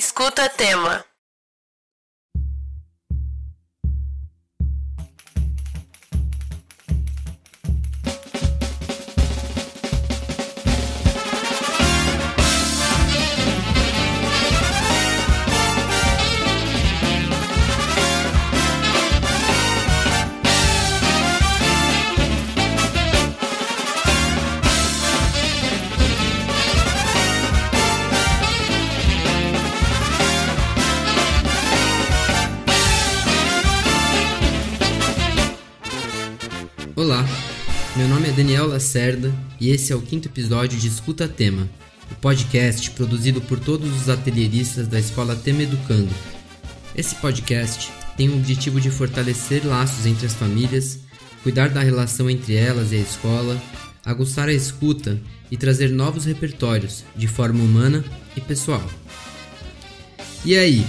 Escuta tema. E esse é o quinto episódio de Escuta Tema, o podcast produzido por todos os atelieristas da Escola Tema Educando. Esse podcast tem o objetivo de fortalecer laços entre as famílias, cuidar da relação entre elas e a escola, aguçar a escuta e trazer novos repertórios de forma humana e pessoal. E aí,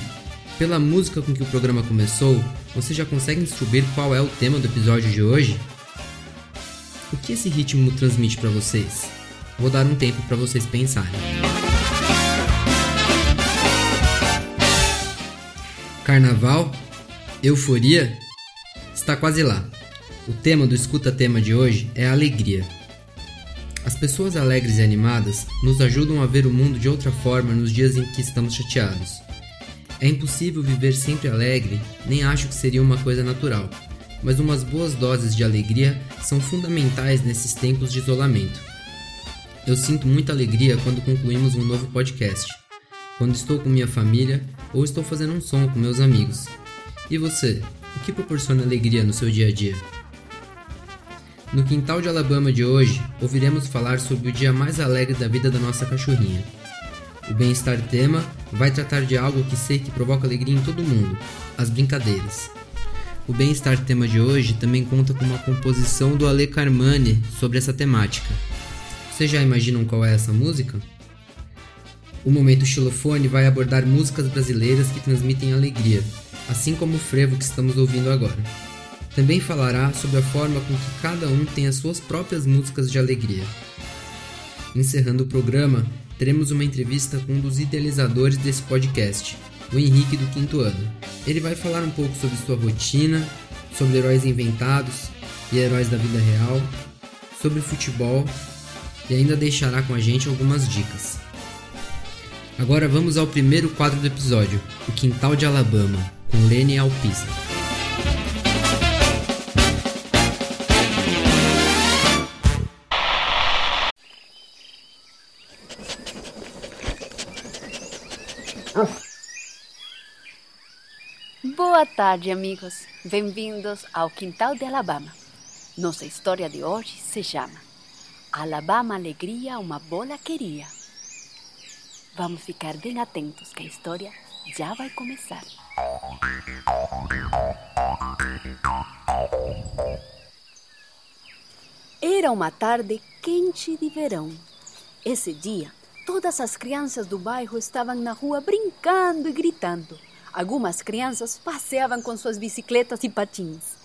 pela música com que o programa começou, você já consegue descobrir qual é o tema do episódio de hoje? O que esse ritmo transmite para vocês? Vou dar um tempo para vocês pensarem. Carnaval? Euforia? Está quase lá. O tema do Escuta Tema de hoje é alegria. As pessoas alegres e animadas nos ajudam a ver o mundo de outra forma nos dias em que estamos chateados. É impossível viver sempre alegre, nem acho que seria uma coisa natural mas umas boas doses de alegria são fundamentais nesses tempos de isolamento. Eu sinto muita alegria quando concluímos um novo podcast, quando estou com minha família ou estou fazendo um som com meus amigos. E você, o que proporciona alegria no seu dia a dia? No Quintal de Alabama de hoje, ouviremos falar sobre o dia mais alegre da vida da nossa cachorrinha. O Bem-Estar Tema vai tratar de algo que sei que provoca alegria em todo mundo: as brincadeiras. O Bem-Estar tema de hoje também conta com uma composição do Ale Carmani sobre essa temática. Vocês já imaginam qual é essa música? O Momento Xilofone vai abordar músicas brasileiras que transmitem alegria, assim como o frevo que estamos ouvindo agora. Também falará sobre a forma com que cada um tem as suas próprias músicas de alegria. Encerrando o programa, teremos uma entrevista com um dos idealizadores desse podcast, o Henrique do quinto ano. Ele vai falar um pouco sobre sua rotina, sobre heróis inventados e heróis da vida real, sobre futebol e ainda deixará com a gente algumas dicas. Agora vamos ao primeiro quadro do episódio, O Quintal de Alabama, com Lenny Alpista. Boa tarde, amigos. Bem-vindos ao Quintal de Alabama. Nossa história de hoje se chama Alabama Alegria uma bola queria. Vamos ficar bem atentos que a história já vai começar. Era uma tarde quente de verão. Esse dia, todas as crianças do bairro estavam na rua brincando e gritando. Algumas crianças passeavam com suas bicicletas e patins.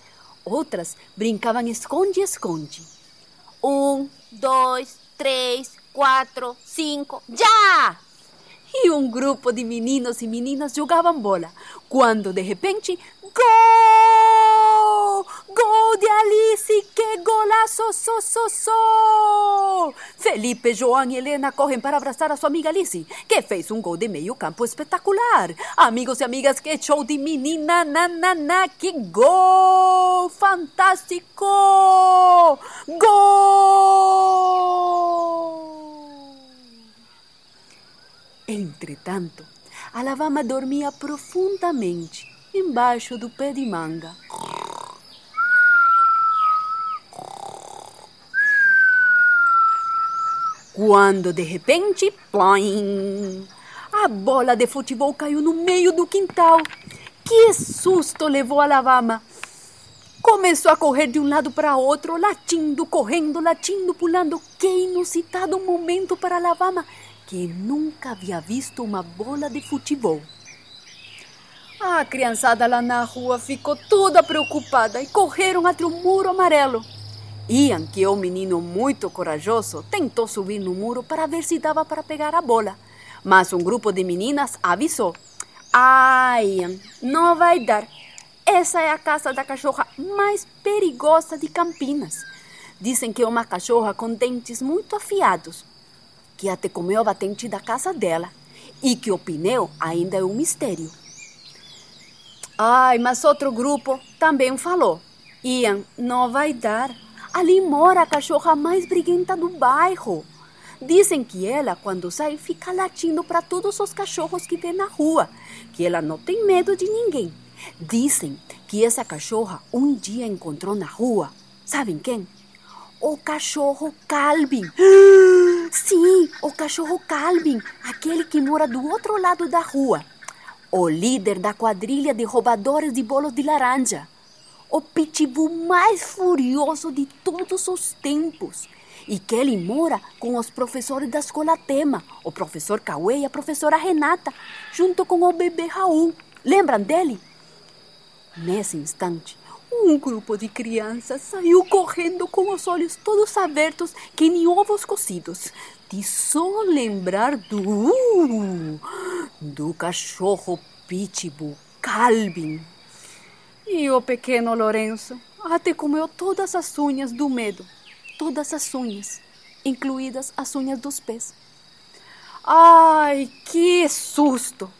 Outras brincavam esconde-esconde. Um, dois, três, quatro, cinco, já! E um grupo de meninos e meninas jogavam bola, quando de repente, gol! Gol de Alice, que golaço, so, so, so! Felipe, João e Helena correm para abraçar a sua amiga Alice, que fez um gol de meio campo espetacular. Amigos e amigas, que show de menina, na, na, na, que gol! Fantástico! Gol! Entretanto, Alabama dormia profundamente embaixo do pé de manga. Quando de repente, ploim, a bola de futebol caiu no meio do quintal. Que susto levou Alabama! Começou a correr de um lado para outro, latindo, correndo, latindo, pulando. Que inusitado momento para Alabama, que nunca havia visto uma bola de futebol. A criançada lá na rua ficou toda preocupada e correram até o muro amarelo. Ian, que é um menino muito corajoso, tentou subir no muro para ver se dava para pegar a bola. Mas um grupo de meninas avisou: Ai, não vai dar. Essa é a casa da cachorra mais perigosa de Campinas. Dizem que é uma cachorra com dentes muito afiados, que até comeu a batente da casa dela e que o pneu ainda é um mistério. Ai, mas outro grupo também falou: Ian, não vai dar. Ali mora a cachorra mais briguenta do bairro. Dizem que ela, quando sai, fica latindo para todos os cachorros que vê na rua, que ela não tem medo de ninguém Dizem que essa cachorra um dia encontrou na rua, sabem quem? O cachorro Calvin. Sim, o cachorro Calvin, aquele que mora do outro lado da rua. O líder da quadrilha de roubadores de bolos de laranja. O pitbull mais furioso de todos os tempos. E que ele mora com os professores da escola Tema, o professor Cauê e a professora Renata, junto com o bebê Raul. Lembram dele? Nesse instante, um grupo de crianças saiu correndo com os olhos todos abertos que nem ovos cozidos, de só lembrar do do cachorro pitbull Calvin. E o pequeno Lourenço até comeu todas as unhas do medo, todas as unhas, incluídas as unhas dos pés. Ai, que susto!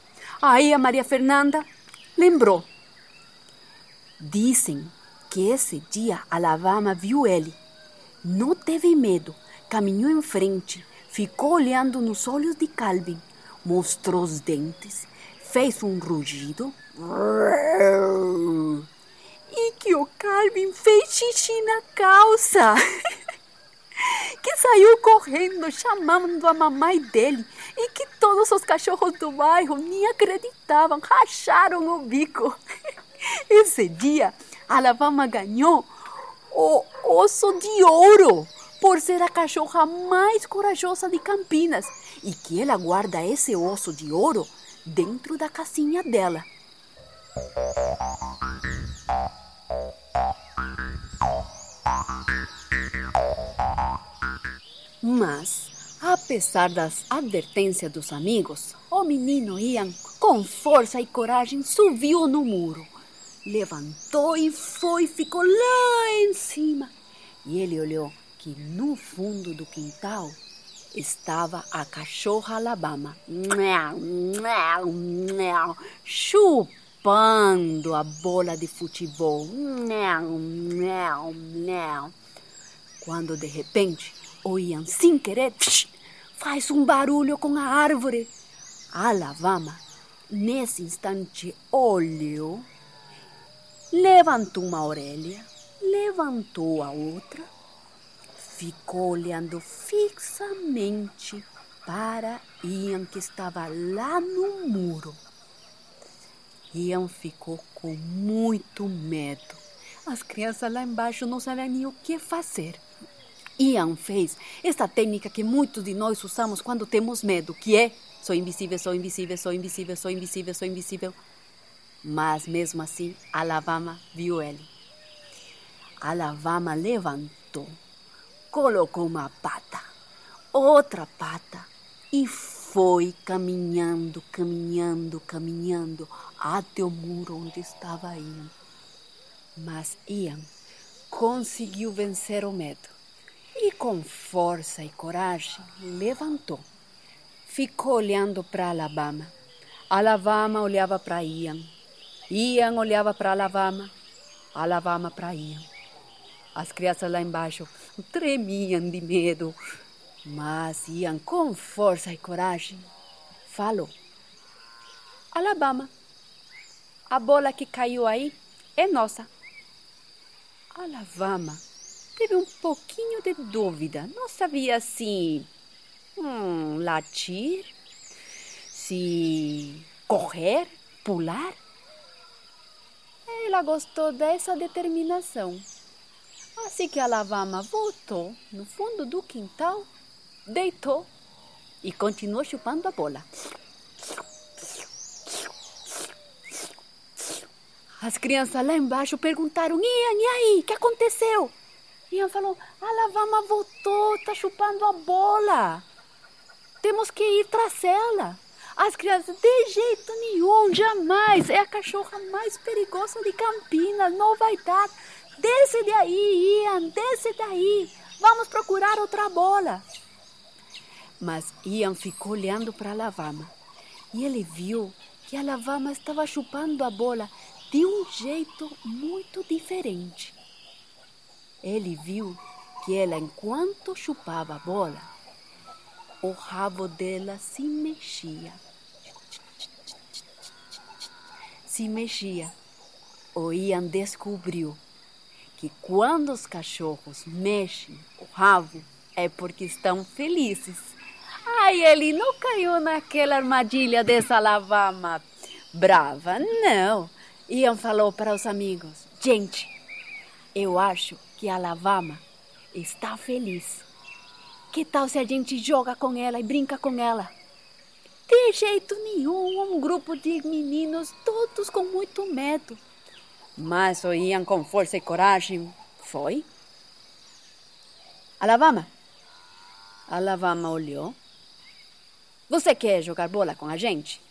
Aí a Maria Fernanda lembrou Dizem que esse dia Alabama viu ele. Não teve medo, caminhou em frente, ficou olhando nos olhos de Calvin, mostrou os dentes, fez um rugido. Que o Calvin fez xixi na calça. que saiu correndo, chamando a mamãe dele, e que todos os cachorros do bairro nem acreditavam, racharam o bico. Esse dia, Alabama ganhou o osso de ouro por ser a cachorra mais corajosa de Campinas e que ela guarda esse osso de ouro dentro da casinha dela. Mas, apesar das advertências dos amigos, o menino Ian, com força e coragem, subiu no muro levantou e foi, ficou lá em cima. E ele olhou que no fundo do quintal estava a cachorra Alabama, chupando a bola de futebol. Quando de repente o Ian, sem querer, faz um barulho com a árvore. A Alabama, nesse instante, olhou levantou uma orelha, levantou a outra, ficou olhando fixamente para Ian que estava lá no muro. Ian ficou com muito medo. As crianças lá embaixo não sabiam nem o que fazer. Ian fez esta técnica que muitos de nós usamos quando temos medo, que é sou invisível, sou invisível, sou invisível, sou invisível, sou invisível. Mas mesmo assim, Alabama viu ele. Alabama levantou, colocou uma pata, outra pata e foi caminhando, caminhando, caminhando até o muro onde estava Ian. Mas Ian conseguiu vencer o medo e, com força e coragem, levantou. Ficou olhando para Alabama. Alabama olhava para Ian Ian olhava para Alabama, Alabama para Ian. As crianças lá embaixo tremiam de medo, mas Ian, com força e coragem, falou: Alabama, a bola que caiu aí é nossa. Alabama teve um pouquinho de dúvida, não sabia se hum, latir, se correr, pular. Ela gostou dessa determinação. Assim que a lavama voltou no fundo do quintal, deitou e continuou chupando a bola. As crianças lá embaixo perguntaram: Ian, e aí? O que aconteceu? Ian falou: A lavama voltou, está chupando a bola. temos que ir tras ela. As crianças, de jeito nenhum, jamais. É a cachorra mais perigosa de Campinas, não vai dar. Desce daí, Ian, desce daí. Vamos procurar outra bola. Mas Ian ficou olhando para a lavama e ele viu que a lavama estava chupando a bola de um jeito muito diferente. Ele viu que ela, enquanto chupava a bola, o rabo dela se mexia. Se mexia. O Ian descobriu que quando os cachorros mexem o rabo é porque estão felizes. Ai, ele não caiu naquela armadilha dessa lavama brava, não. Ian falou para os amigos: Gente, eu acho que a lavama está feliz. Que tal se a gente joga com ela e brinca com ela? De jeito nenhum, um grupo de meninos, todos com muito medo. Mas o Ian com força e coragem foi. Alabama. Alabama olhou. Você quer jogar bola com a gente?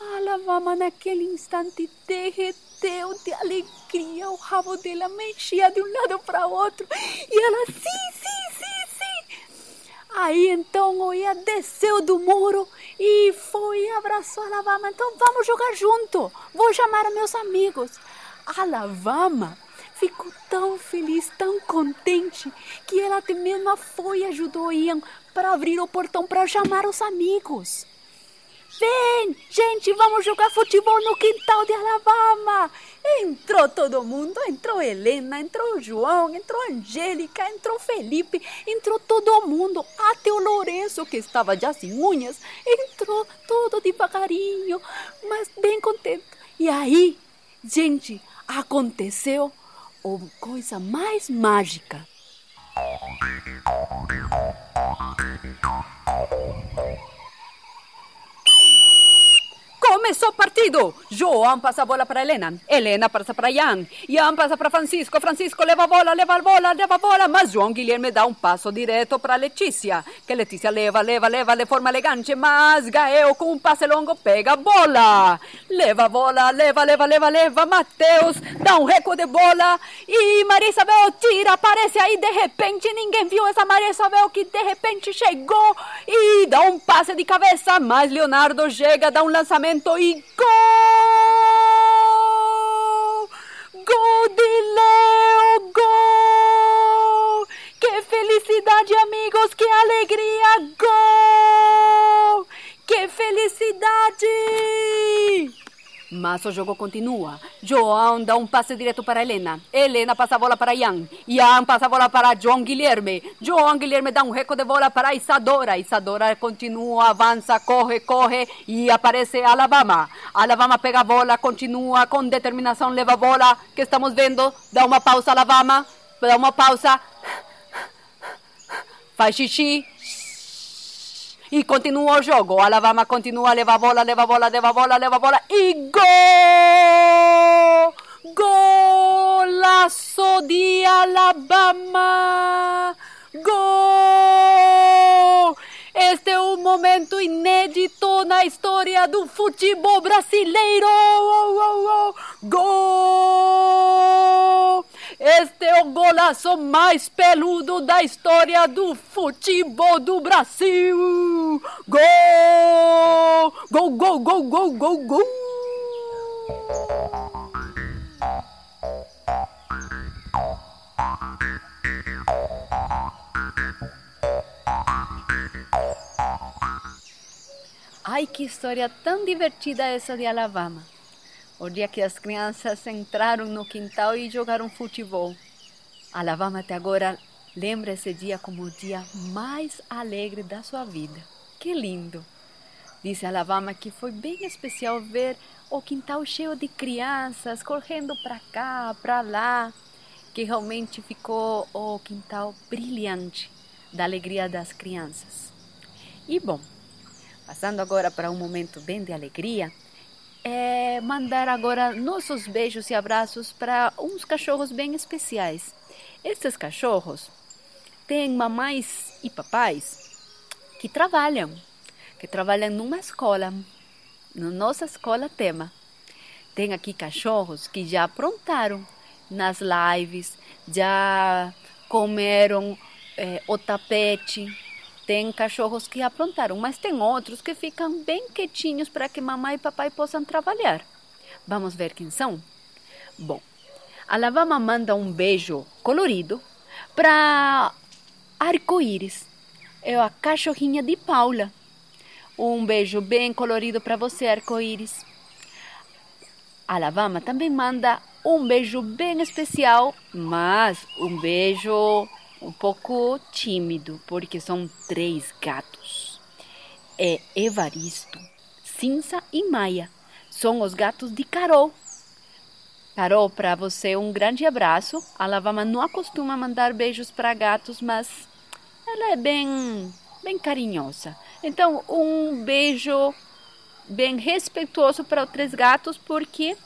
Alabama naquele instante derreteu de alegria. O rabo dela mexia de um lado para outro. E ela, sim, sim, sim, sim. Aí então o Ian desceu do muro e foi e abraçou a Alabama. Então vamos jogar junto. Vou chamar meus amigos. A Lavama ficou tão feliz, tão contente, que ela até mesmo foi e ajudou Ian para abrir o portão para chamar os amigos. Vem, gente, vamos jogar futebol no quintal de Alabama. Entrou todo mundo, entrou Helena, entrou João, entrou Angélica, entrou Felipe, entrou todo mundo, até o Lourenço, que estava já sem unhas, entrou todo devagarinho, mas bem contente. E aí, gente, aconteceu a coisa mais mágica. Oh, oh, oh, oh, oh. Começou o partido. João passa a bola para Helena. Helena passa para Ian. Ian passa para Francisco. Francisco leva a bola, leva a bola, leva a bola. Mas João Guilherme dá um passo direto para Letícia. Que Letícia leva, leva, leva de forma elegante. Mas Gael, com um passe longo, pega a bola. Leva a bola, leva, leva, leva, leva. Mateus dá um reco de bola. E Maria Isabel tira, aparece aí de repente. Ninguém viu essa Maria Isabel que de repente chegou e dá um passe de cabeça. Mas Leonardo chega, dá um lançamento y gol. Gol de Leo, gol. ¡Qué felicidad, amigos! ¡Qué alegría! ¡Gol! ¡Qué felicidad! Mas o jogo continua. João dá um passe direto para Helena. Helena passa a bola para Ian. Ian passa a bola para João Guilherme. João Guilherme dá um reco de bola para Isadora. Isadora continua, avança, corre, corre e aparece Alabama. Alabama pega a bola, continua com determinação, leva a bola que estamos vendo. Dá uma pausa, Alabama. Dá uma pausa. Faz xixi. E continua o jogo. Alabama continua, leva a bola, leva a bola, leva a bola, leva a bola. E gol! Golaço de Alabama! Gol! Este é um momento inédito na história do futebol brasileiro! Gol! Este é o golaço mais peludo da história do futebol do Brasil! Gol! Gol, gol, gol, gol, gol, gol! Ai, que história tão divertida essa de Alabama! O dia que as crianças entraram no quintal e jogaram futebol. Alabama até agora lembra esse dia como o dia mais alegre da sua vida. Que lindo! Disse Alabama que foi bem especial ver o quintal cheio de crianças correndo para cá, para lá, que realmente ficou o quintal brilhante da alegria das crianças. E bom, passando agora para um momento bem de alegria, é mandar agora nossos beijos e abraços para uns cachorros bem especiais. Esses cachorros têm mamães e papais que trabalham, que trabalham numa escola, na nossa escola tema. Tem aqui cachorros que já aprontaram nas lives, já comeram é, o tapete. Tem cachorros que aprontaram, mas tem outros que ficam bem quietinhos para que mamãe e papai possam trabalhar. Vamos ver quem são? Bom, a Lavama manda um beijo colorido para Arco-Íris. É a cachorrinha de Paula. Um beijo bem colorido para você, Arco-Íris. A Lavama também manda um beijo bem especial, mas um beijo um pouco tímido, porque são três gatos. É Evaristo, Cinza e Maia. São os gatos de Carol. Carol, para você um grande abraço. A Lavama não acostuma mandar beijos para gatos, mas ela é bem, bem carinhosa. Então, um beijo bem respeitoso para os três gatos, porque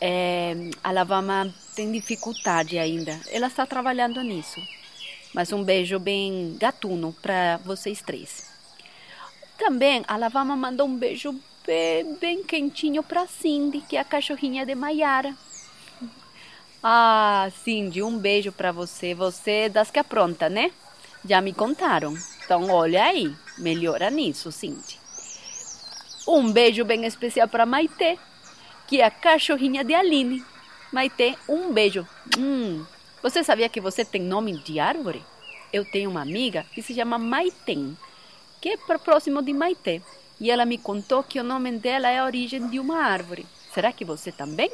é, a Lavama tem dificuldade ainda. Ela está trabalhando nisso. Mas um beijo bem gatuno para vocês três. Também a Lavama mandou um beijo bem, bem quentinho para Cindy, que é a cachorrinha de Maiara. Ah, Cindy, um beijo para você. Você é das que apronta, né? Já me contaram. Então, olha aí, melhora nisso, Cindy. Um beijo bem especial para Maite, que é a cachorrinha de Aline. Maite, um beijo. Hum, você sabia que você tem nome de árvore? Eu tenho uma amiga que se chama Maiten, que é próximo de Maite. E ela me contou que o nome dela é a origem de uma árvore. Será que você também?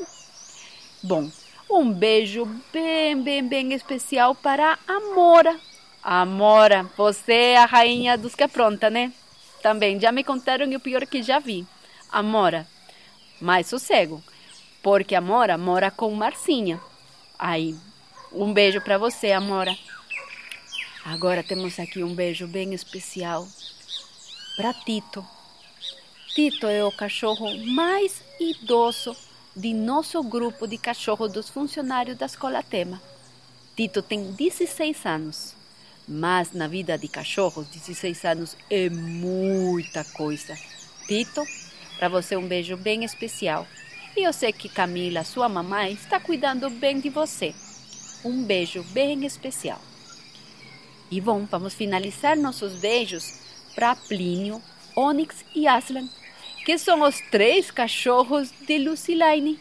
Bom, um beijo bem, bem, bem especial para a Amora. Amora, você é a rainha dos que apronta, né? Também já me contaram o pior que já vi. Amora, mais sossego, porque a Mora mora com Marcinha. Aí, um beijo para você, Amora. Agora temos aqui um beijo bem especial para Tito. Tito é o cachorro mais idoso de nosso grupo de cachorro dos funcionários da escola Tema. Tito tem 16 anos, mas na vida de cachorros, 16 anos é muita coisa. Tito para você um beijo bem especial. E eu sei que Camila, sua mamãe, está cuidando bem de você. Um beijo bem especial. E bom, vamos finalizar nossos beijos para Plínio, Onyx e Aslan, que são os três cachorros de Lucilaine.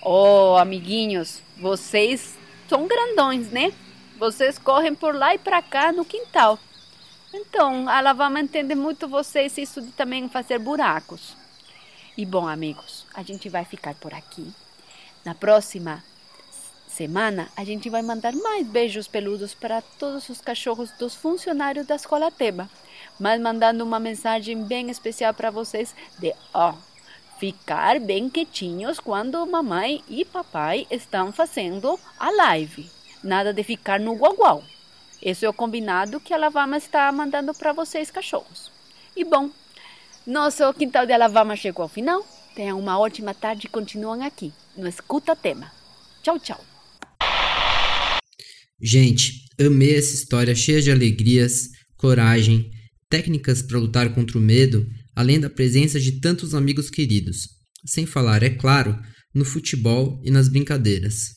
Oh, amiguinhos, vocês são grandões, né? Vocês correm por lá e para cá no quintal. Então, ela vai entender muito vocês isso de também fazer buracos. E bom, amigos, a gente vai ficar por aqui. Na próxima semana, a gente vai mandar mais beijos peludos para todos os cachorros dos funcionários da Escola Teba. Mas mandando uma mensagem bem especial para vocês de ó, ficar bem quietinhos quando mamãe e papai estão fazendo a live. Nada de ficar no guaguau. Esse é o combinado que a Lavama está mandando para vocês, cachorros. E bom, nosso quintal de Alabama chegou ao final. Tenham uma ótima tarde e continuam aqui no Escuta Tema. Tchau, tchau. Gente, amei essa história cheia de alegrias, coragem, técnicas para lutar contra o medo, além da presença de tantos amigos queridos. Sem falar, é claro, no futebol e nas brincadeiras.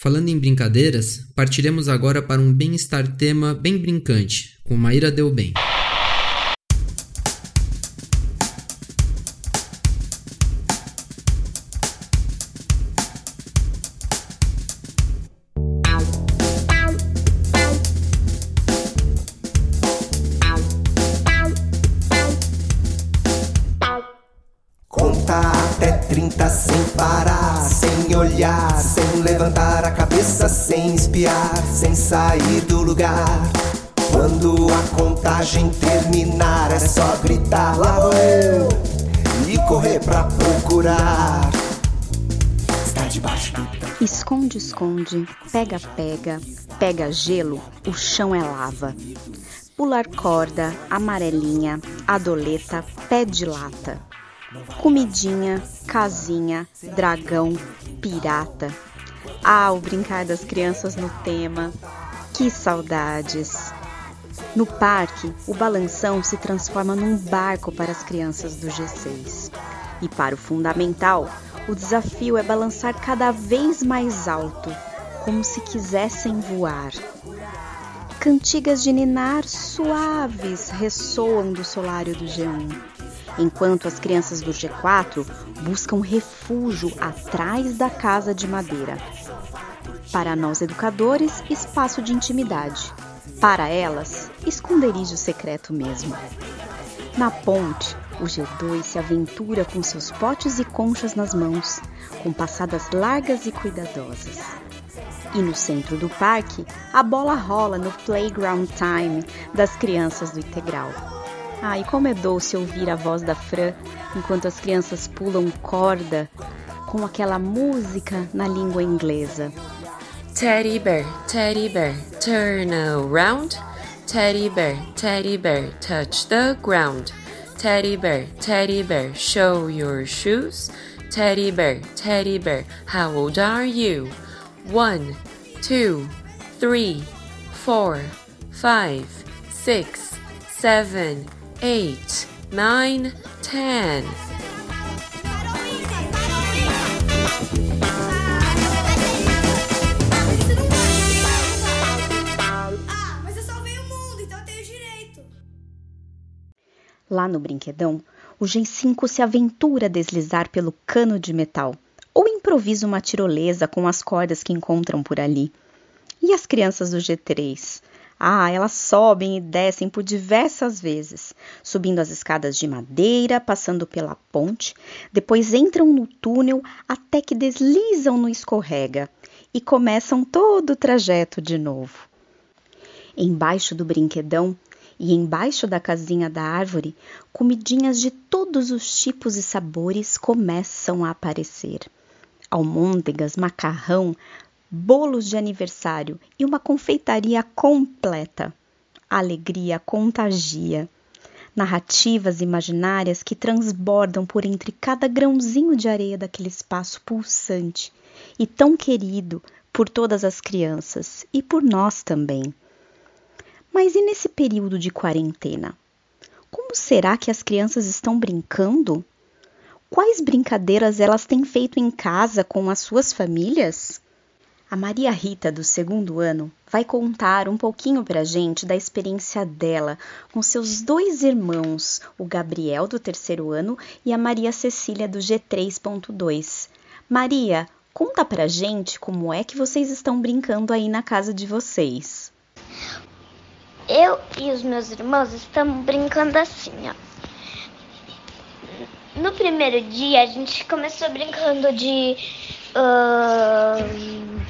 Falando em brincadeiras, partiremos agora para um bem-estar tema bem brincante, com Maíra Deu contagem terminar, é só gritar: lá vou eu! E correr pra procurar. Está debaixo do Esconde, esconde, pega, pega, pega gelo, o chão é lava. Pular corda, amarelinha, adoleta, pé de lata. Comidinha, casinha, dragão, pirata, ah, o brincar das crianças no tema. Que saudades! No parque, o balanção se transforma num barco para as crianças do G6. E para o fundamental, o desafio é balançar cada vez mais alto, como se quisessem voar. Cantigas de ninar suaves ressoam do solário do G1, enquanto as crianças do G4 buscam refúgio atrás da casa de madeira. Para nós educadores, espaço de intimidade. Para elas, esconderijo secreto mesmo. Na ponte, o G2 se aventura com seus potes e conchas nas mãos, com passadas largas e cuidadosas. E no centro do parque, a bola rola no playground time das crianças do integral. Ah, e como é doce ouvir a voz da Fran enquanto as crianças pulam corda com aquela música na língua inglesa. Teddy bear, teddy bear, turn around. Teddy bear, teddy bear, touch the ground. Teddy bear, teddy bear, show your shoes. Teddy bear, teddy bear, how old are you? One, two, three, four, five, six, seven, eight, nine, ten. Lá no brinquedão, o Gen 5 se aventura a deslizar pelo cano de metal ou improvisa uma tirolesa com as cordas que encontram por ali. E as crianças do G3? Ah, elas sobem e descem por diversas vezes, subindo as escadas de madeira, passando pela ponte, depois entram no túnel até que deslizam no escorrega e começam todo o trajeto de novo. Embaixo do brinquedão e embaixo da casinha da árvore, comidinhas de todos os tipos e sabores começam a aparecer. Almôndegas, macarrão, bolos de aniversário e uma confeitaria completa. A alegria contagia. Narrativas imaginárias que transbordam por entre cada grãozinho de areia daquele espaço pulsante e tão querido por todas as crianças e por nós também. Mas e nesse período de quarentena? Como será que as crianças estão brincando? Quais brincadeiras elas têm feito em casa com as suas famílias? A Maria Rita, do segundo ano, vai contar um pouquinho pra gente da experiência dela com seus dois irmãos, o Gabriel, do terceiro ano, e a Maria Cecília, do G3.2. Maria, conta pra gente como é que vocês estão brincando aí na casa de vocês. Eu e os meus irmãos estamos brincando assim, ó. No primeiro dia a gente começou brincando de. ahn,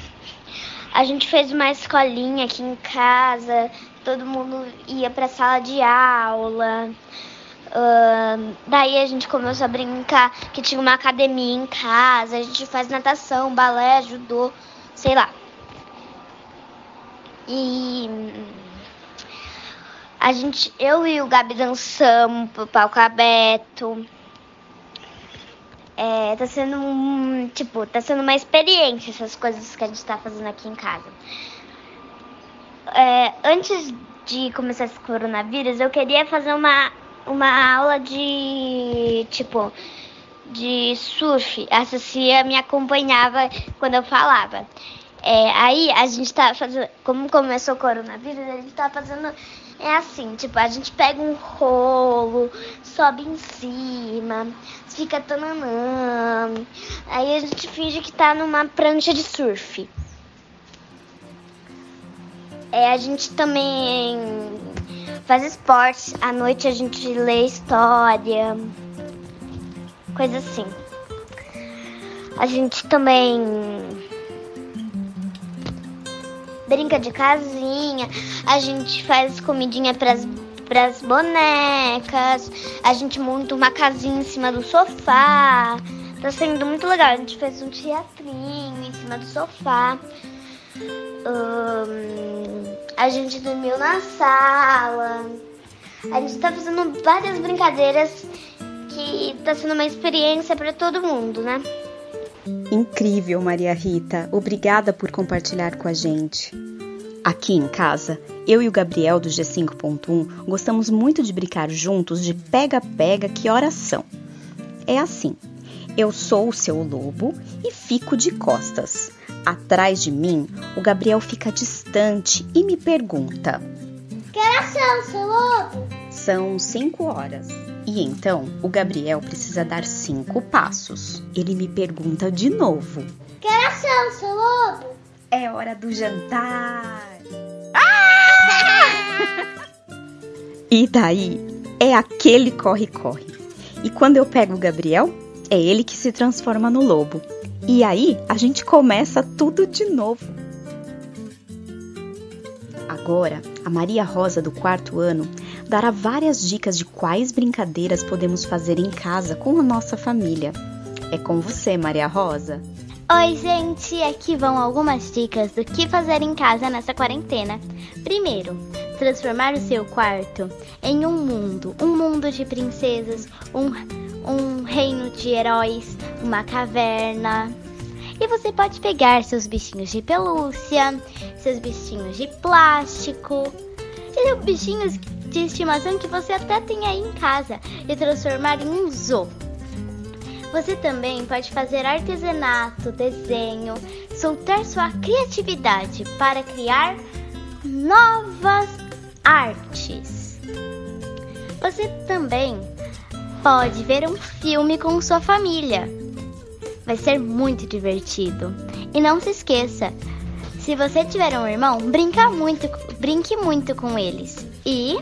a gente fez uma escolinha aqui em casa, todo mundo ia pra sala de aula. ahn, daí a gente começou a brincar que tinha uma academia em casa, a gente faz natação, balé, judô, sei lá. E a gente, eu e o Gabi dançamos pro palco aberto. É, tá sendo um, tipo, tá sendo uma experiência essas coisas que a gente tá fazendo aqui em casa. É, antes de começar esse coronavírus, eu queria fazer uma, uma aula de, tipo, de surf. A Cecília me acompanhava quando eu falava. É, aí a gente tá fazendo, como começou o coronavírus, a gente tá fazendo é assim, tipo, a gente pega um rolo, sobe em cima, fica tananã. Aí a gente finge que tá numa prancha de surf. É, a gente também faz esporte. À noite a gente lê história. Coisa assim. A gente também brinca de casinha, a gente faz comidinha pras, pras bonecas, a gente monta uma casinha em cima do sofá. Tá sendo muito legal. A gente fez um teatrinho em cima do sofá. Ahn, a gente dormiu na sala. A gente tá fazendo várias brincadeiras que tá sendo uma experiência para todo mundo, né? Incrível, Maria Rita. Obrigada por compartilhar com a gente. Aqui em casa, eu e o Gabriel do G5.1 gostamos muito de brincar juntos de pega-pega que horas são. É assim: eu sou o seu lobo e fico de costas. Atrás de mim, o Gabriel fica distante e me pergunta: Que horas são, seu lobo? São cinco horas. E então o Gabriel precisa dar cinco passos. Ele me pergunta de novo: Que horas são, seu lobo? É hora do jantar. E daí é aquele corre-corre. E quando eu pego o Gabriel, é ele que se transforma no lobo. E aí a gente começa tudo de novo. Agora, a Maria Rosa do quarto ano dará várias dicas de quais brincadeiras podemos fazer em casa com a nossa família. É com você, Maria Rosa. Oi, gente! Aqui vão algumas dicas do que fazer em casa nessa quarentena. Primeiro, transformar o seu quarto em um mundo, um mundo de princesas, um, um reino de heróis, uma caverna. E você pode pegar seus bichinhos de pelúcia, seus bichinhos de plástico, e bichinhos de estimação que você até tem aí em casa e transformar em um zoo. Você também pode fazer artesanato, desenho, soltar sua criatividade para criar novas artes. Você também pode ver um filme com sua família. Vai ser muito divertido. E não se esqueça, se você tiver um irmão, brinca muito, brinque muito com eles. E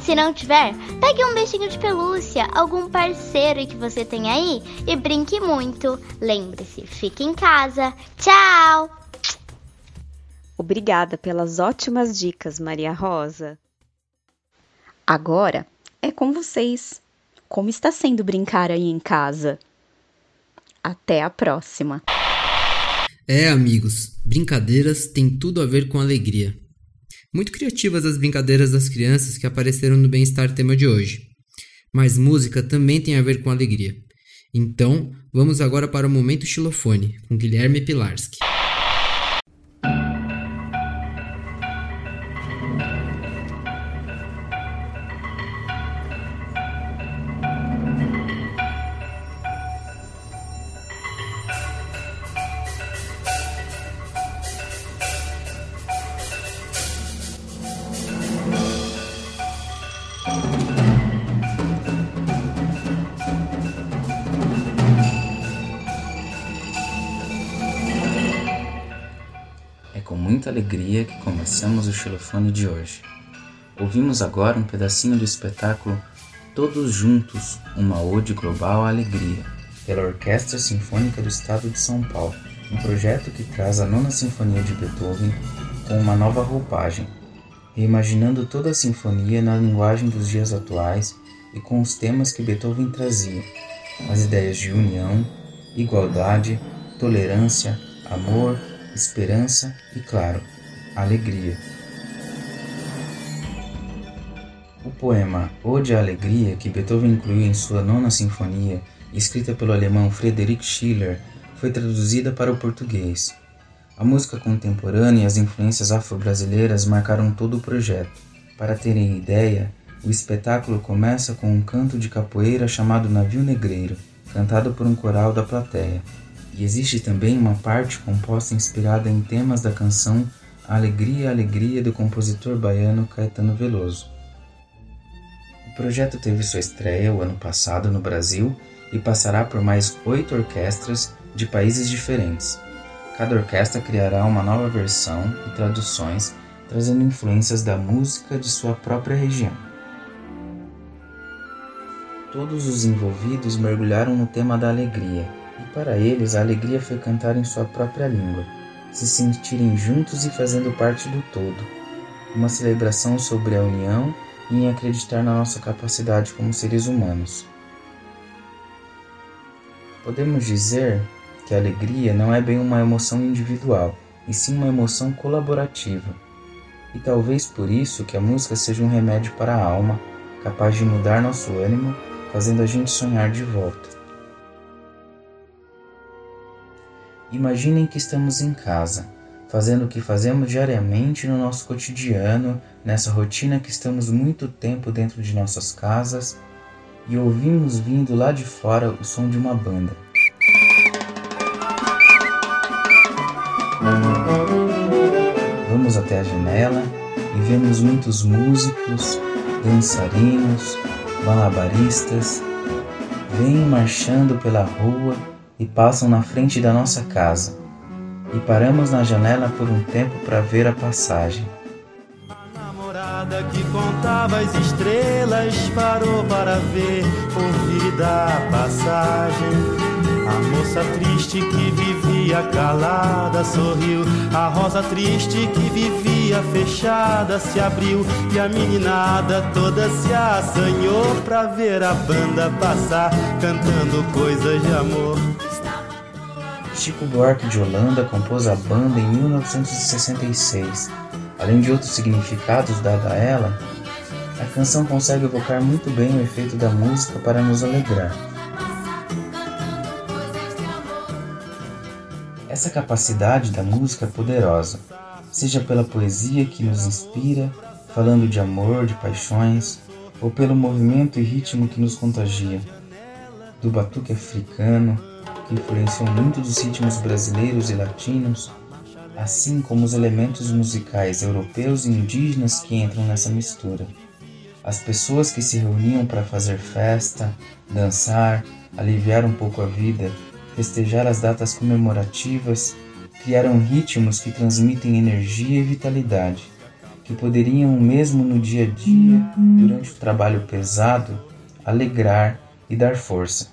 se não tiver, pegue um bichinho de pelúcia, algum parceiro que você tem aí e brinque muito. Lembre-se, fique em casa. Tchau! Obrigada pelas ótimas dicas, Maria Rosa. Agora é com vocês. Como está sendo brincar aí em casa? Até a próxima. É, amigos, brincadeiras têm tudo a ver com alegria. Muito criativas as brincadeiras das crianças que apareceram no Bem-Estar tema de hoje. Mas música também tem a ver com alegria. Então, vamos agora para o momento xilofone, com Guilherme Pilarski. Começamos o xilofone de hoje. Ouvimos agora um pedacinho do espetáculo Todos Juntos, uma ode global à alegria, pela Orquestra Sinfônica do Estado de São Paulo, um projeto que traz a nona sinfonia de Beethoven com uma nova roupagem, reimaginando toda a sinfonia na linguagem dos dias atuais e com os temas que Beethoven trazia, as ideias de união, igualdade, tolerância, amor, esperança e, claro, alegria. O poema Ode à Alegria, que Beethoven incluiu em sua nona sinfonia, escrita pelo alemão Friedrich Schiller, foi traduzida para o português. A música contemporânea e as influências afro-brasileiras marcaram todo o projeto. Para terem ideia, o espetáculo começa com um canto de capoeira chamado Navio Negreiro, cantado por um coral da plateia. E existe também uma parte composta inspirada em temas da canção Alegria, Alegria do compositor baiano Caetano Veloso. O projeto teve sua estreia o ano passado no Brasil e passará por mais oito orquestras de países diferentes. Cada orquestra criará uma nova versão e traduções, trazendo influências da música de sua própria região. Todos os envolvidos mergulharam no tema da alegria, e para eles a alegria foi cantar em sua própria língua, se sentirem juntos e fazendo parte do todo. Uma celebração sobre a união e em acreditar na nossa capacidade como seres humanos. Podemos dizer que a alegria não é bem uma emoção individual, e sim uma emoção colaborativa. E talvez por isso que a música seja um remédio para a alma, capaz de mudar nosso ânimo, fazendo a gente sonhar de volta. Imaginem que estamos em casa, fazendo o que fazemos diariamente no nosso cotidiano, nessa rotina que estamos muito tempo dentro de nossas casas e ouvimos vindo lá de fora o som de uma banda. Vamos até a janela e vemos muitos músicos, dançarinos, malabaristas, vêm marchando pela rua e passam na frente da nossa casa. E paramos na janela por um tempo para ver a passagem. A namorada que contava as estrelas parou para ver, ouvir da passagem. A moça triste que vivia calada sorriu. A rosa triste que vivia fechada se abriu. E a meninada toda se assanhou pra ver a banda passar, cantando coisas de amor. Chico Buarque de Holanda compôs a banda em 1966. Além de outros significados dados a ela, a canção consegue evocar muito bem o efeito da música para nos alegrar. Essa capacidade da música é poderosa, seja pela poesia que nos inspira, falando de amor, de paixões, ou pelo movimento e ritmo que nos contagia. Do batuque africano, que influenciou muito dos ritmos brasileiros e latinos, assim como os elementos musicais europeus e indígenas que entram nessa mistura. As pessoas que se reuniam para fazer festa, dançar, aliviar um pouco a vida festejar as datas comemorativas, criaram ritmos que transmitem energia e vitalidade, que poderiam, mesmo no dia a dia, durante o trabalho pesado, alegrar e dar força.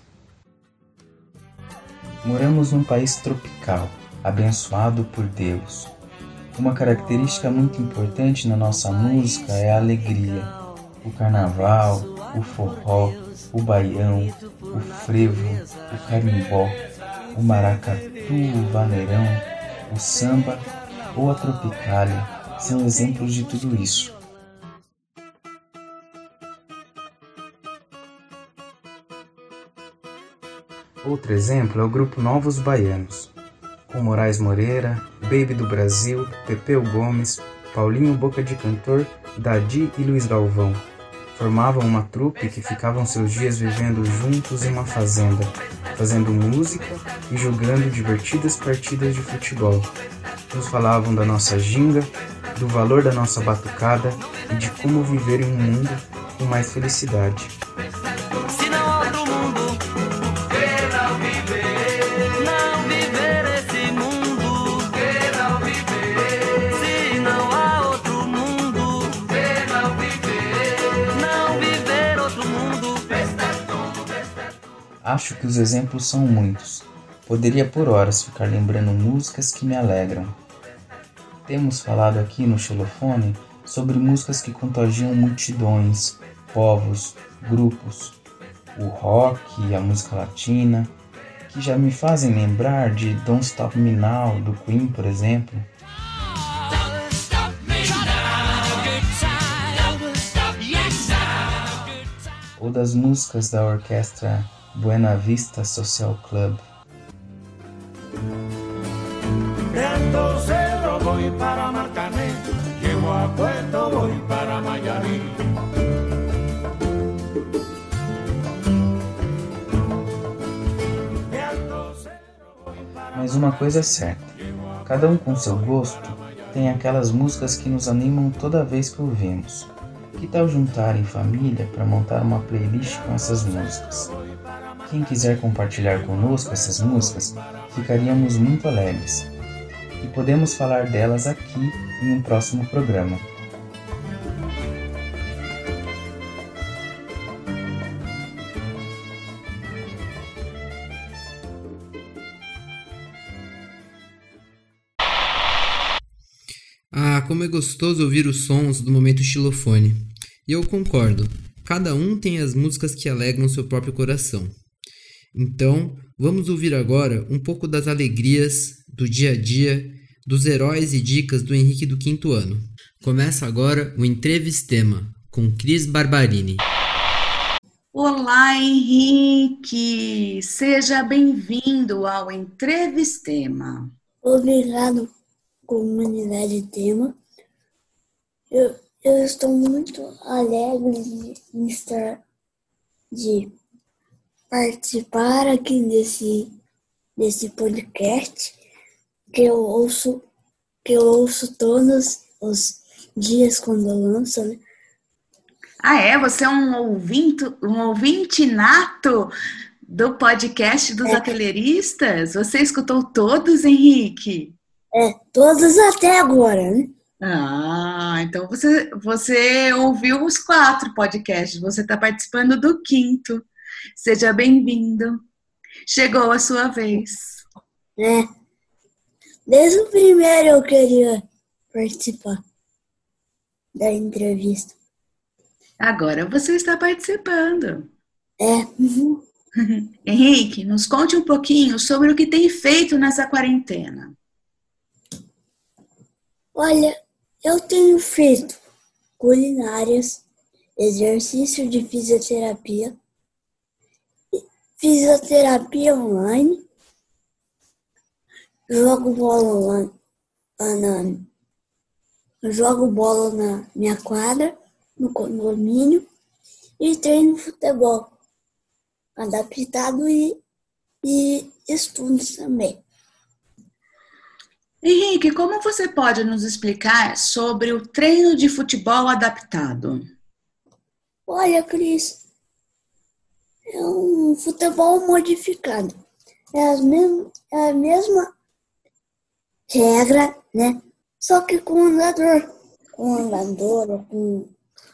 Moramos num país tropical, abençoado por Deus. Uma característica muito importante na nossa música é a alegria. O carnaval, o forró, o baião, o frevo, o carimbó, o maracatu, o vaneirão, o samba ou a tropicália são exemplos de tudo isso. Outro exemplo é o grupo Novos Baianos, com Moraes Moreira, Baby do Brasil, Pepeu Gomes, Paulinho Boca de Cantor, Dadi e Luiz Galvão. Formavam uma trupe que ficavam seus dias vivendo juntos em uma fazenda, fazendo música e jogando divertidas partidas de futebol. Nos falavam da nossa ginga, do valor da nossa batucada e de como viver em um mundo com mais felicidade. Acho que os exemplos são muitos. Poderia por horas ficar lembrando músicas que me alegram. Temos falado aqui no xilofone sobre músicas que contagiam multidões, povos, grupos, o rock e a música latina, que já me fazem lembrar de Don't Stop Me Now do Queen, por exemplo. Ou das músicas da orquestra Buena Vista Social Club. Dentro cerro voy para Marcané, llego a Puerto, voy para Miami. Mas uma coisa é certa: cada um com seu gosto tem aquelas músicas que nos animam toda vez que ouvimos. Que tal juntar em família para montar uma playlist com essas músicas? Quem quiser compartilhar conosco essas músicas, ficaríamos muito alegres. E podemos falar delas aqui em um próximo programa. Ah, como é gostoso ouvir os sons do momento xilofone. E eu concordo, cada um tem as músicas que alegram seu próprio coração. Então, vamos ouvir agora um pouco das alegrias do dia a dia dos heróis e dicas do Henrique do quinto ano. Começa agora o Entrevistema com Cris Barbarini. Olá, Henrique! Seja bem-vindo ao Entrevistema. Obrigado. comunidade tema. Eu, eu estou muito alegre de estar de participar aqui desse, desse podcast que eu ouço que eu ouço todos os dias quando lança, né? Ah, é? Você é um ouvinte, um ouvinte nato do podcast dos É. atelieristas? Você escutou todos, Henrique? É, todos até agora, né? Ah, então você, você ouviu os quatro podcasts, você está participando do quinto. Seja bem-vindo. Chegou a sua vez. É. Desde o primeiro eu queria participar da entrevista. Agora você está participando. É. uhum. Henrique, nos conte um pouquinho sobre o que tem feito nessa quarentena. Olha, eu tenho feito culinárias, exercício de fisioterapia, fisioterapia online, jogo bola eu jogo bola na minha quadra, no condomínio, e treino futebol adaptado e, e estudos também. Henrique, como você pode nos explicar sobre o treino de futebol adaptado? Olha, Cris, é um futebol modificado. É, as mesmo, é a mesma regra, né? Só que com andador. Com andador, com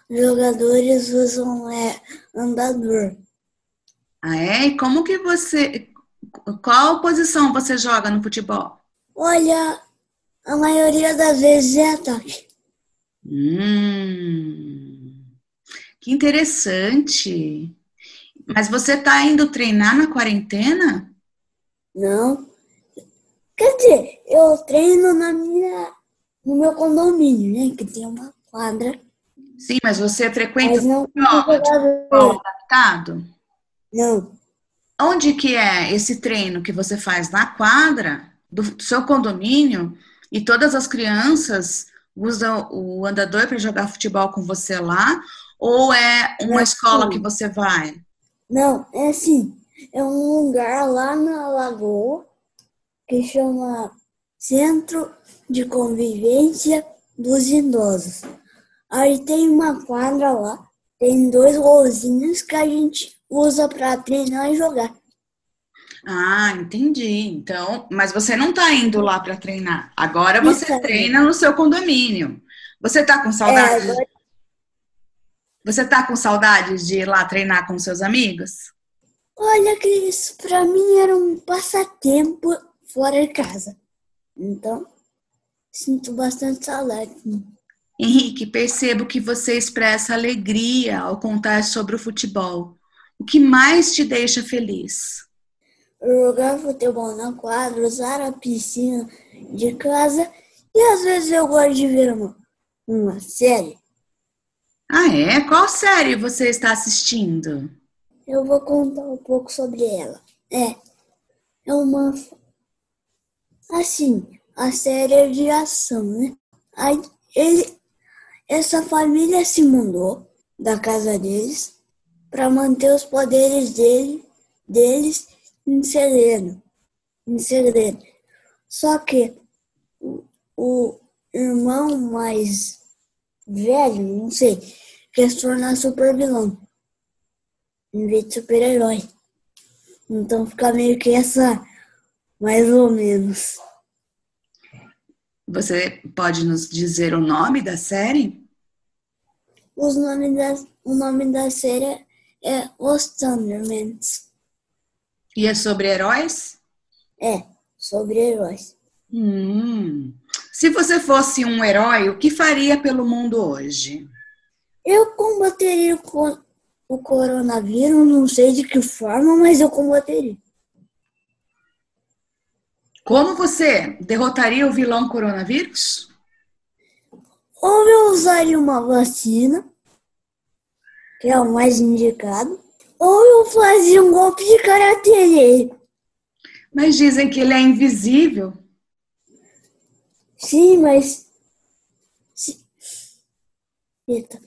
jogadores usam é, andador. Ah, é? E como que você. Qual posição você joga no futebol? Olha, a maioria das vezes é ataque. Hum, que interessante. Mas você está indo treinar na quarentena? Não. Quer dizer, eu treino na minha, no meu condomínio, né? Que tem uma quadra. Sim, mas você frequenta Mas não futebol, jogador. adaptado? Não. Onde que é esse treino que você faz? Na quadra do seu condomínio? E todas as crianças usam o andador para jogar futebol com você lá? Ou é uma escola assim. que você vai? Não, é assim. É um lugar lá na lagoa que chama Centro de Convivência dos Idosos. Aí tem uma quadra lá, tem dois golzinhos que a gente usa para treinar e jogar. Ah, entendi. Então, mas você não está indo lá para treinar. Agora você Isso treina no seu condomínio. Você está com É, saudade? agora, Você tá com saudades de ir lá treinar com seus amigos? olha que isso para mim era um passatempo fora de casa. Então, sinto bastante saudade. Henrique, percebo que você expressa alegria ao contar sobre o futebol. O que mais te deixa feliz? jogar futebol na quadra, usar a piscina de casa e às vezes eu gosto de ver uma, uma série. Ah, é? Qual série você está assistindo? Eu vou contar um pouco sobre ela. É, é uma. Assim, a série é de ação, né? Aí ele, essa família se mudou da casa deles para manter os poderes dele, deles em segredo. Em segredo. Só que o, o irmão mais velho, não sei, quer se tornar super vilão em vez de super-herói. Então fica meio que essa, mais ou menos. Você pode nos dizer o nome da série? Os nomes da, o nome da série é Os Thundermans. E é sobre heróis? É, sobre heróis. Hum. Se você fosse um herói, o que faria pelo mundo hoje? Eu combateria o, o coronavírus, não sei de que forma, mas eu combateria. Como você derrotaria o vilão coronavírus? Ou eu usaria uma vacina, que é o mais indicado, ou eu fazia um golpe de karatê nele. Mas dizem que ele é invisível. Sim, mas. Eita.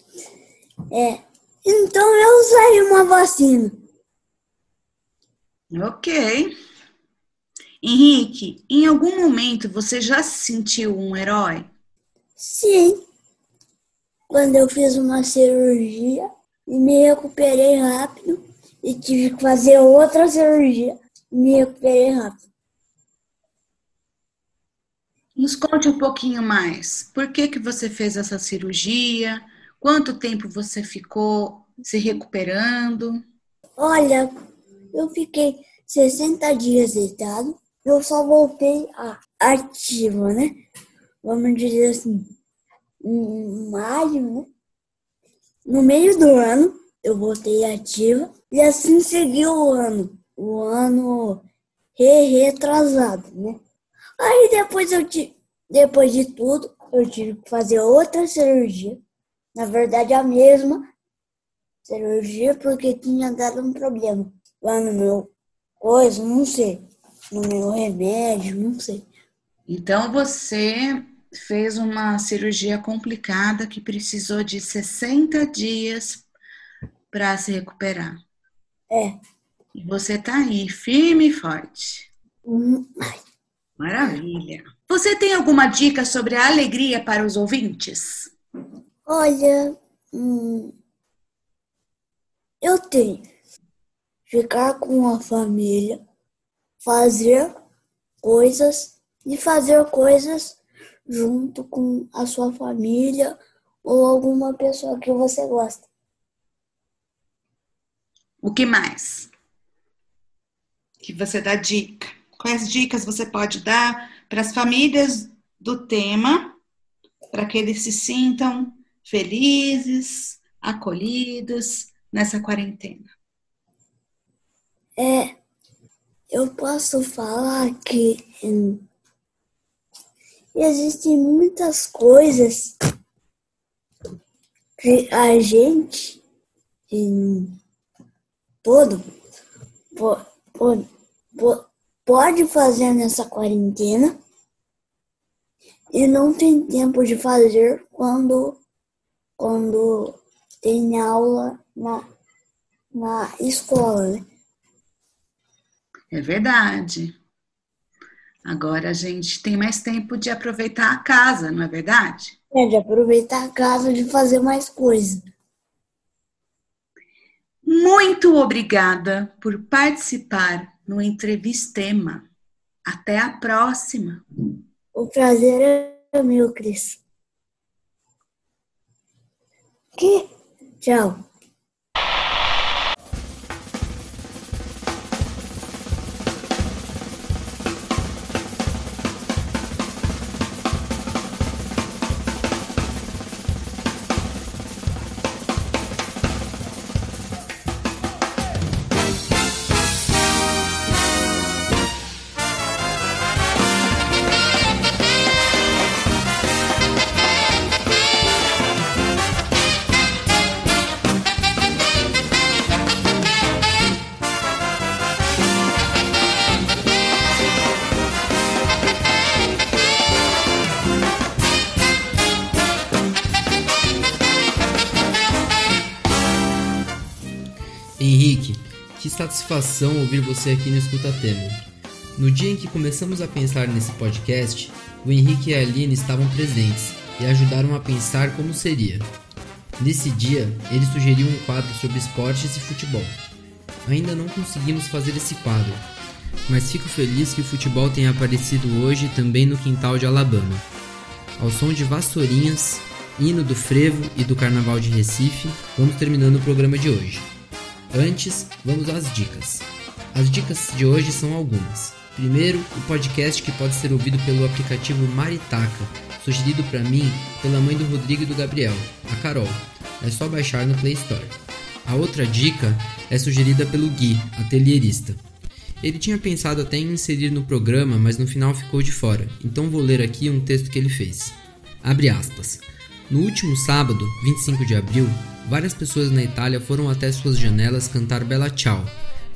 É. Então eu usei uma vacina. Ok. Henrique, em algum momento você já se sentiu um herói? Sim. Quando eu fiz uma cirurgia e me recuperei rápido e tive que fazer outra cirurgia e me recuperei rápido. Nos conte um pouquinho mais. Por que, que você fez essa cirurgia? Quanto tempo você ficou se recuperando? Olha, eu fiquei 60 dias deitado. Eu só voltei a ativa, né? Vamos dizer assim, em maio, né? No meio do ano, eu voltei ativa. E assim seguiu o ano. O ano re retrasado, né? Aí depois eu depois de tudo, eu tive que fazer outra cirurgia. Na verdade, a mesma cirurgia porque tinha dado um problema lá no meu coisa, não sei. No meu remédio, não sei. Então você fez uma cirurgia complicada que precisou de 60 dias para se recuperar. É. E você tá aí, firme e forte. Hum, Maravilha. Você tem alguma dica sobre a alegria para os ouvintes? Olha, hum, eu tenho ficar com a família, fazer coisas e fazer coisas junto com a sua família ou alguma pessoa que você gosta. O que mais? Que você dá dica? Quais dicas você pode dar para as famílias do tema, para que eles se sintam felizes, acolhidos nessa quarentena? É, eu posso falar que hum, existem muitas coisas que a gente hum, todo po- po- po- pode fazer nessa quarentena e não tem tempo de fazer quando quando tem aula na, na escola, né? É verdade. Agora a gente tem mais tempo de aproveitar a casa, não é verdade? É de aproveitar a casa de fazer mais coisa. Muito obrigada por participar no Entrevistema. Até a próxima. O prazer é meu, Cris. Que? Tchau. Satisfação ouvir você aqui no Escuta Tema. No dia em que começamos a pensar nesse podcast, o Henrique e a Aline estavam presentes e ajudaram a pensar como seria. Nesse dia, ele sugeriu um quadro sobre esportes e futebol. Ainda não conseguimos fazer esse quadro, mas fico feliz que o futebol tenha aparecido hoje também no quintal de Alabama. Ao som de vassourinhas, hino do frevo e do carnaval de Recife, vamos terminando o programa de hoje. Antes, vamos às dicas. As dicas de hoje são algumas. Primeiro, o podcast que pode ser ouvido pelo aplicativo Maritaca, sugerido para mim pela mãe do Rodrigo e do Gabriel, a Carol. É só baixar no Play Store. A outra dica é sugerida pelo Gui, atelierista. Ele tinha pensado até em inserir no programa, mas no final ficou de fora, então vou ler aqui um texto que ele fez. Abre aspas. No último sábado, 25 de abril, várias pessoas na Itália foram até suas janelas cantar Bella Ciao,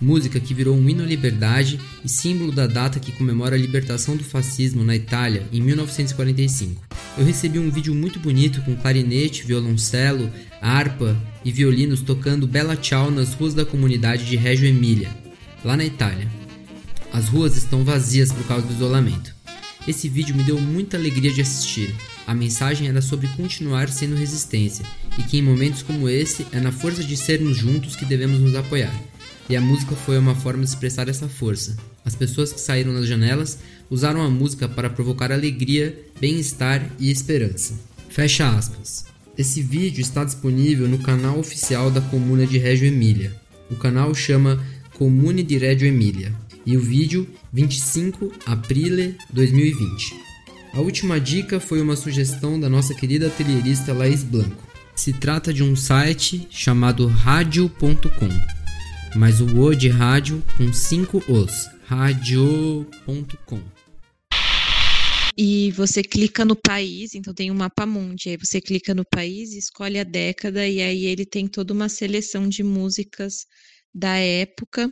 música que virou um hino à liberdade e símbolo da data que comemora a libertação do fascismo na Itália em 1945. Eu recebi um vídeo muito bonito com clarinete, violoncelo, harpa e violinos tocando Bella Ciao nas ruas da comunidade de Reggio Emília, lá na Itália. As ruas estão vazias por causa do isolamento. Esse vídeo me deu muita alegria de assistir. A mensagem era sobre continuar sendo resistência e que em momentos como esse é na força de sermos juntos que devemos nos apoiar. E a música foi uma forma de expressar essa força. As pessoas que saíram nas janelas usaram a música para provocar alegria, bem-estar e esperança. Fecha aspas. Esse vídeo está disponível no canal oficial da Comuna de Reggio Emília. O canal chama Comune di Reggio Emília e o vídeo 25 Aprile 2020. A última dica foi uma sugestão da nossa querida atelierista Laís Blanco. Se trata de um site chamado radio.com, mas o O de rádio com 5 Os, radio.com. E você clica no país, então tem um mapa mundi, aí você clica no país, escolhe a década e aí ele tem toda uma seleção de músicas da época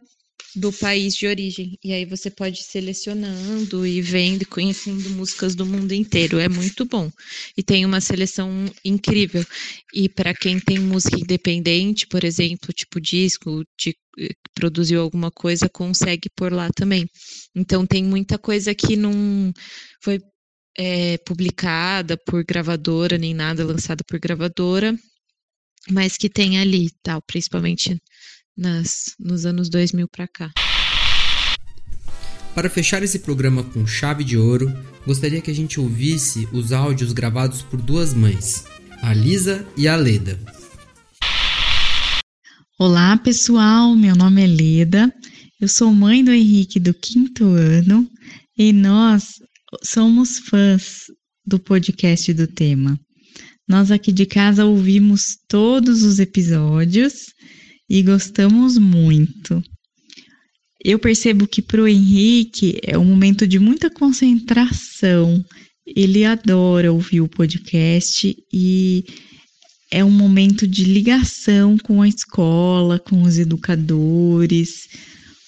do país de origem. E aí você pode ir selecionando e vendo e conhecendo músicas do mundo inteiro. É muito bom. E tem uma seleção incrível. E para quem tem música independente, por exemplo, tipo disco, de, produziu alguma coisa, consegue por lá também. Então tem muita coisa que não foi é, publicada por gravadora, nem nada lançada por gravadora, mas que tem ali, tal, principalmente nas, nos anos 2000 para cá. Para fechar esse programa com chave de ouro, gostaria que a gente ouvisse os áudios gravados por duas mães, a Lisa e a Leda. Olá pessoal, meu nome é Leda, eu sou mãe do Henrique do quinto ano e nós somos fãs do podcast do tema. Nós aqui de casa ouvimos todos os episódios e gostamos muito. Eu percebo que para o Henrique é um momento de muita concentração. Ele adora ouvir o podcast e é um momento de ligação com a escola, com os educadores,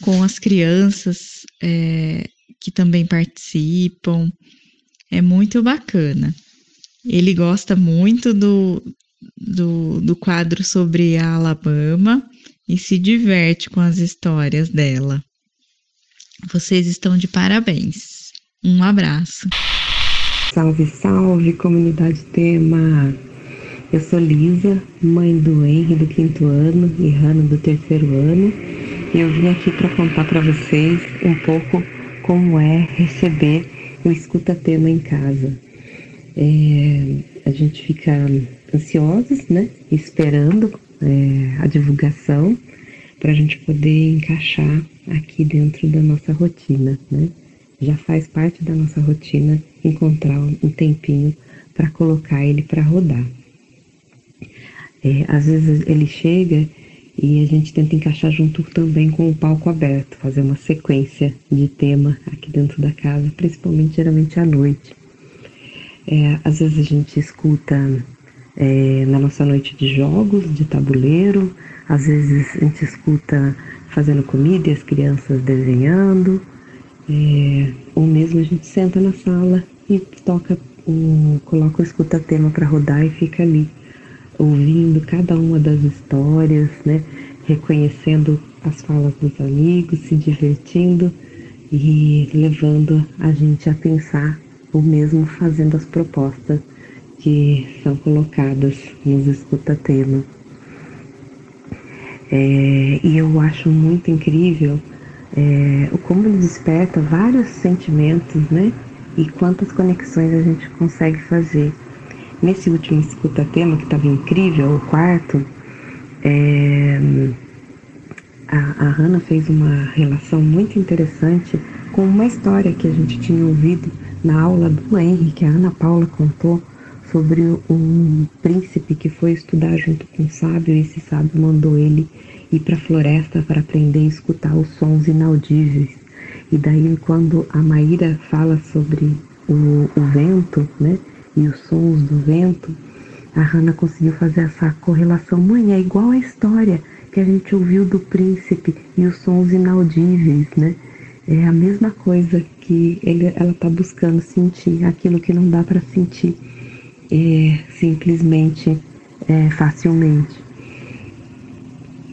com as crianças é, que também participam. É muito bacana. Ele gosta muito do, do, do quadro sobre a Alabama e se diverte com as histórias dela. Vocês estão de parabéns. Um abraço. Salve, salve, comunidade tema. Eu sou Lisa, mãe do Henry do quinto ano e Hannah do terceiro ano. E eu vim aqui para contar para vocês um pouco como é receber o escuta tema em casa. É, a gente fica ansiosos, né? Esperando é, a divulgação para a gente poder encaixar aqui dentro da nossa rotina, né? Já faz parte da nossa rotina encontrar um tempinho para colocar ele para rodar. É, às vezes ele chega e a gente tenta encaixar junto também com o palco aberto, fazer uma sequência de tema aqui dentro da casa, principalmente geralmente à noite. É, às vezes a gente escuta é, na nossa noite de jogos, de tabuleiro, às vezes a gente escuta fazendo comida e as crianças desenhando, é, ou mesmo a gente senta na sala e toca, coloca o escuta-tema para rodar e fica ali ouvindo cada uma das histórias, né? reconhecendo as falas dos amigos, se divertindo e levando a gente a pensar ou mesmo fazendo as propostas que são colocadas nos escuta-tema. É, e eu acho muito incrível é, como ele desperta vários sentimentos, né? E quantas conexões a gente consegue fazer Nesse último escuta-tema, que estava incrível, o quarto, é, a, a Hannah fez uma relação muito interessante com uma história que a gente tinha ouvido na aula do Henry, que a Ana Paula contou sobre um príncipe que foi estudar junto com um sábio e esse sábio mandou ele ir para a floresta para aprender a escutar os sons inaudíveis. E daí quando a Maíra fala sobre o, o vento, né, e os sons do vento, a Hannah conseguiu fazer essa correlação. Mãe, é igual a história que a gente ouviu do príncipe e os sons inaudíveis, né? É a mesma coisa que ele, ela está buscando sentir, aquilo que não dá para sentir é, simplesmente é, facilmente.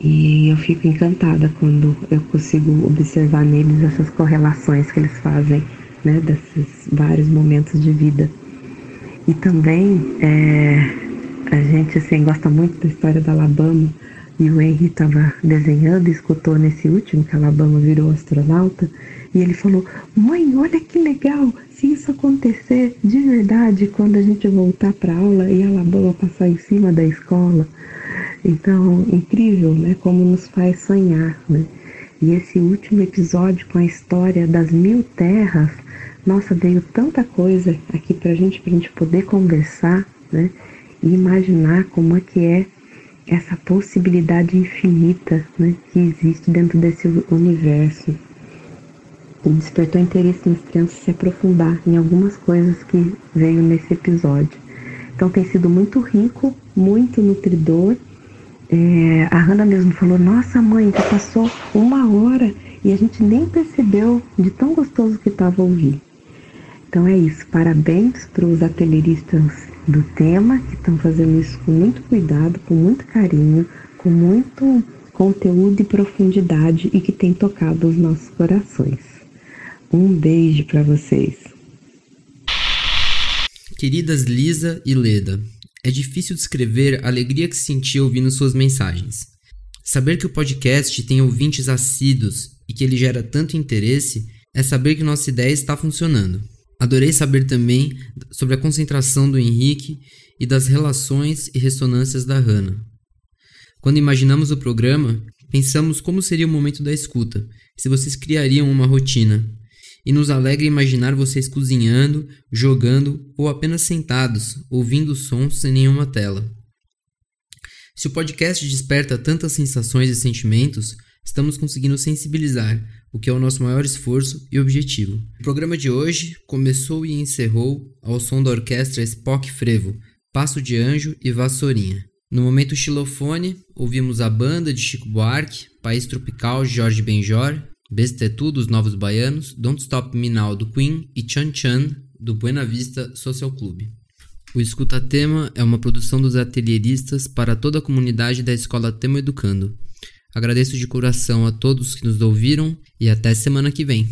E eu fico encantada quando eu consigo observar neles essas correlações que eles fazem, né, desses vários momentos de vida. E também é, a gente assim, gosta muito da história da Alabama, e o Henry estava desenhando e escutou nesse último que a Alabama virou astronauta, e ele falou: Mãe, olha que legal! Se isso acontecer de verdade quando a gente voltar para aula e a Alabama passar em cima da escola. Então, incrível, né? Como nos faz sonhar, né? E esse último episódio com a história das mil terras, nossa, veio tanta coisa aqui pra gente, pra gente poder conversar, né? E imaginar como é que é essa possibilidade infinita né, que existe dentro desse universo. E despertou interesse nas crianças se aprofundar em algumas coisas que veio nesse episódio. Então tem sido muito rico, muito nutridor é, a Hannah mesmo falou: Nossa, mãe, já passou uma hora e a gente nem percebeu de tão gostoso que estava ouvir. Então é isso. Parabéns para os atelieristas do tema que estão fazendo isso com muito cuidado, com muito carinho, com muito conteúdo e profundidade e que tem tocado os nossos corações. Um beijo para vocês. Queridas Lisa e Leda, é difícil descrever a alegria que senti ouvindo suas mensagens. Saber que o podcast tem ouvintes assíduos e que ele gera tanto interesse é saber que nossa ideia está funcionando. Adorei saber também sobre a concentração do Henrique e das relações e ressonâncias da Hannah. Quando imaginamos o programa, pensamos como seria o momento da escuta, se vocês criariam uma rotina, e nos alegra imaginar vocês cozinhando, jogando ou apenas sentados, ouvindo sons sem nenhuma tela. Se o podcast desperta tantas sensações e sentimentos, estamos conseguindo sensibilizar, o que é o nosso maior esforço e objetivo. O programa de hoje começou e encerrou ao som da orquestra Spock Frevo, Passo de Anjo e Vassourinha. No momento xilofone, ouvimos a banda de Chico Buarque, País Tropical Jorge Benjor Bestetu dos Novos Baianos, Don't Stop Me Now do Queen e Chan Chan do Buena Vista Social Club. O Escuta Tema é uma produção dos atelieristas para toda a comunidade da Escola Tema Educando. Agradeço de coração a todos que nos ouviram e até semana que vem.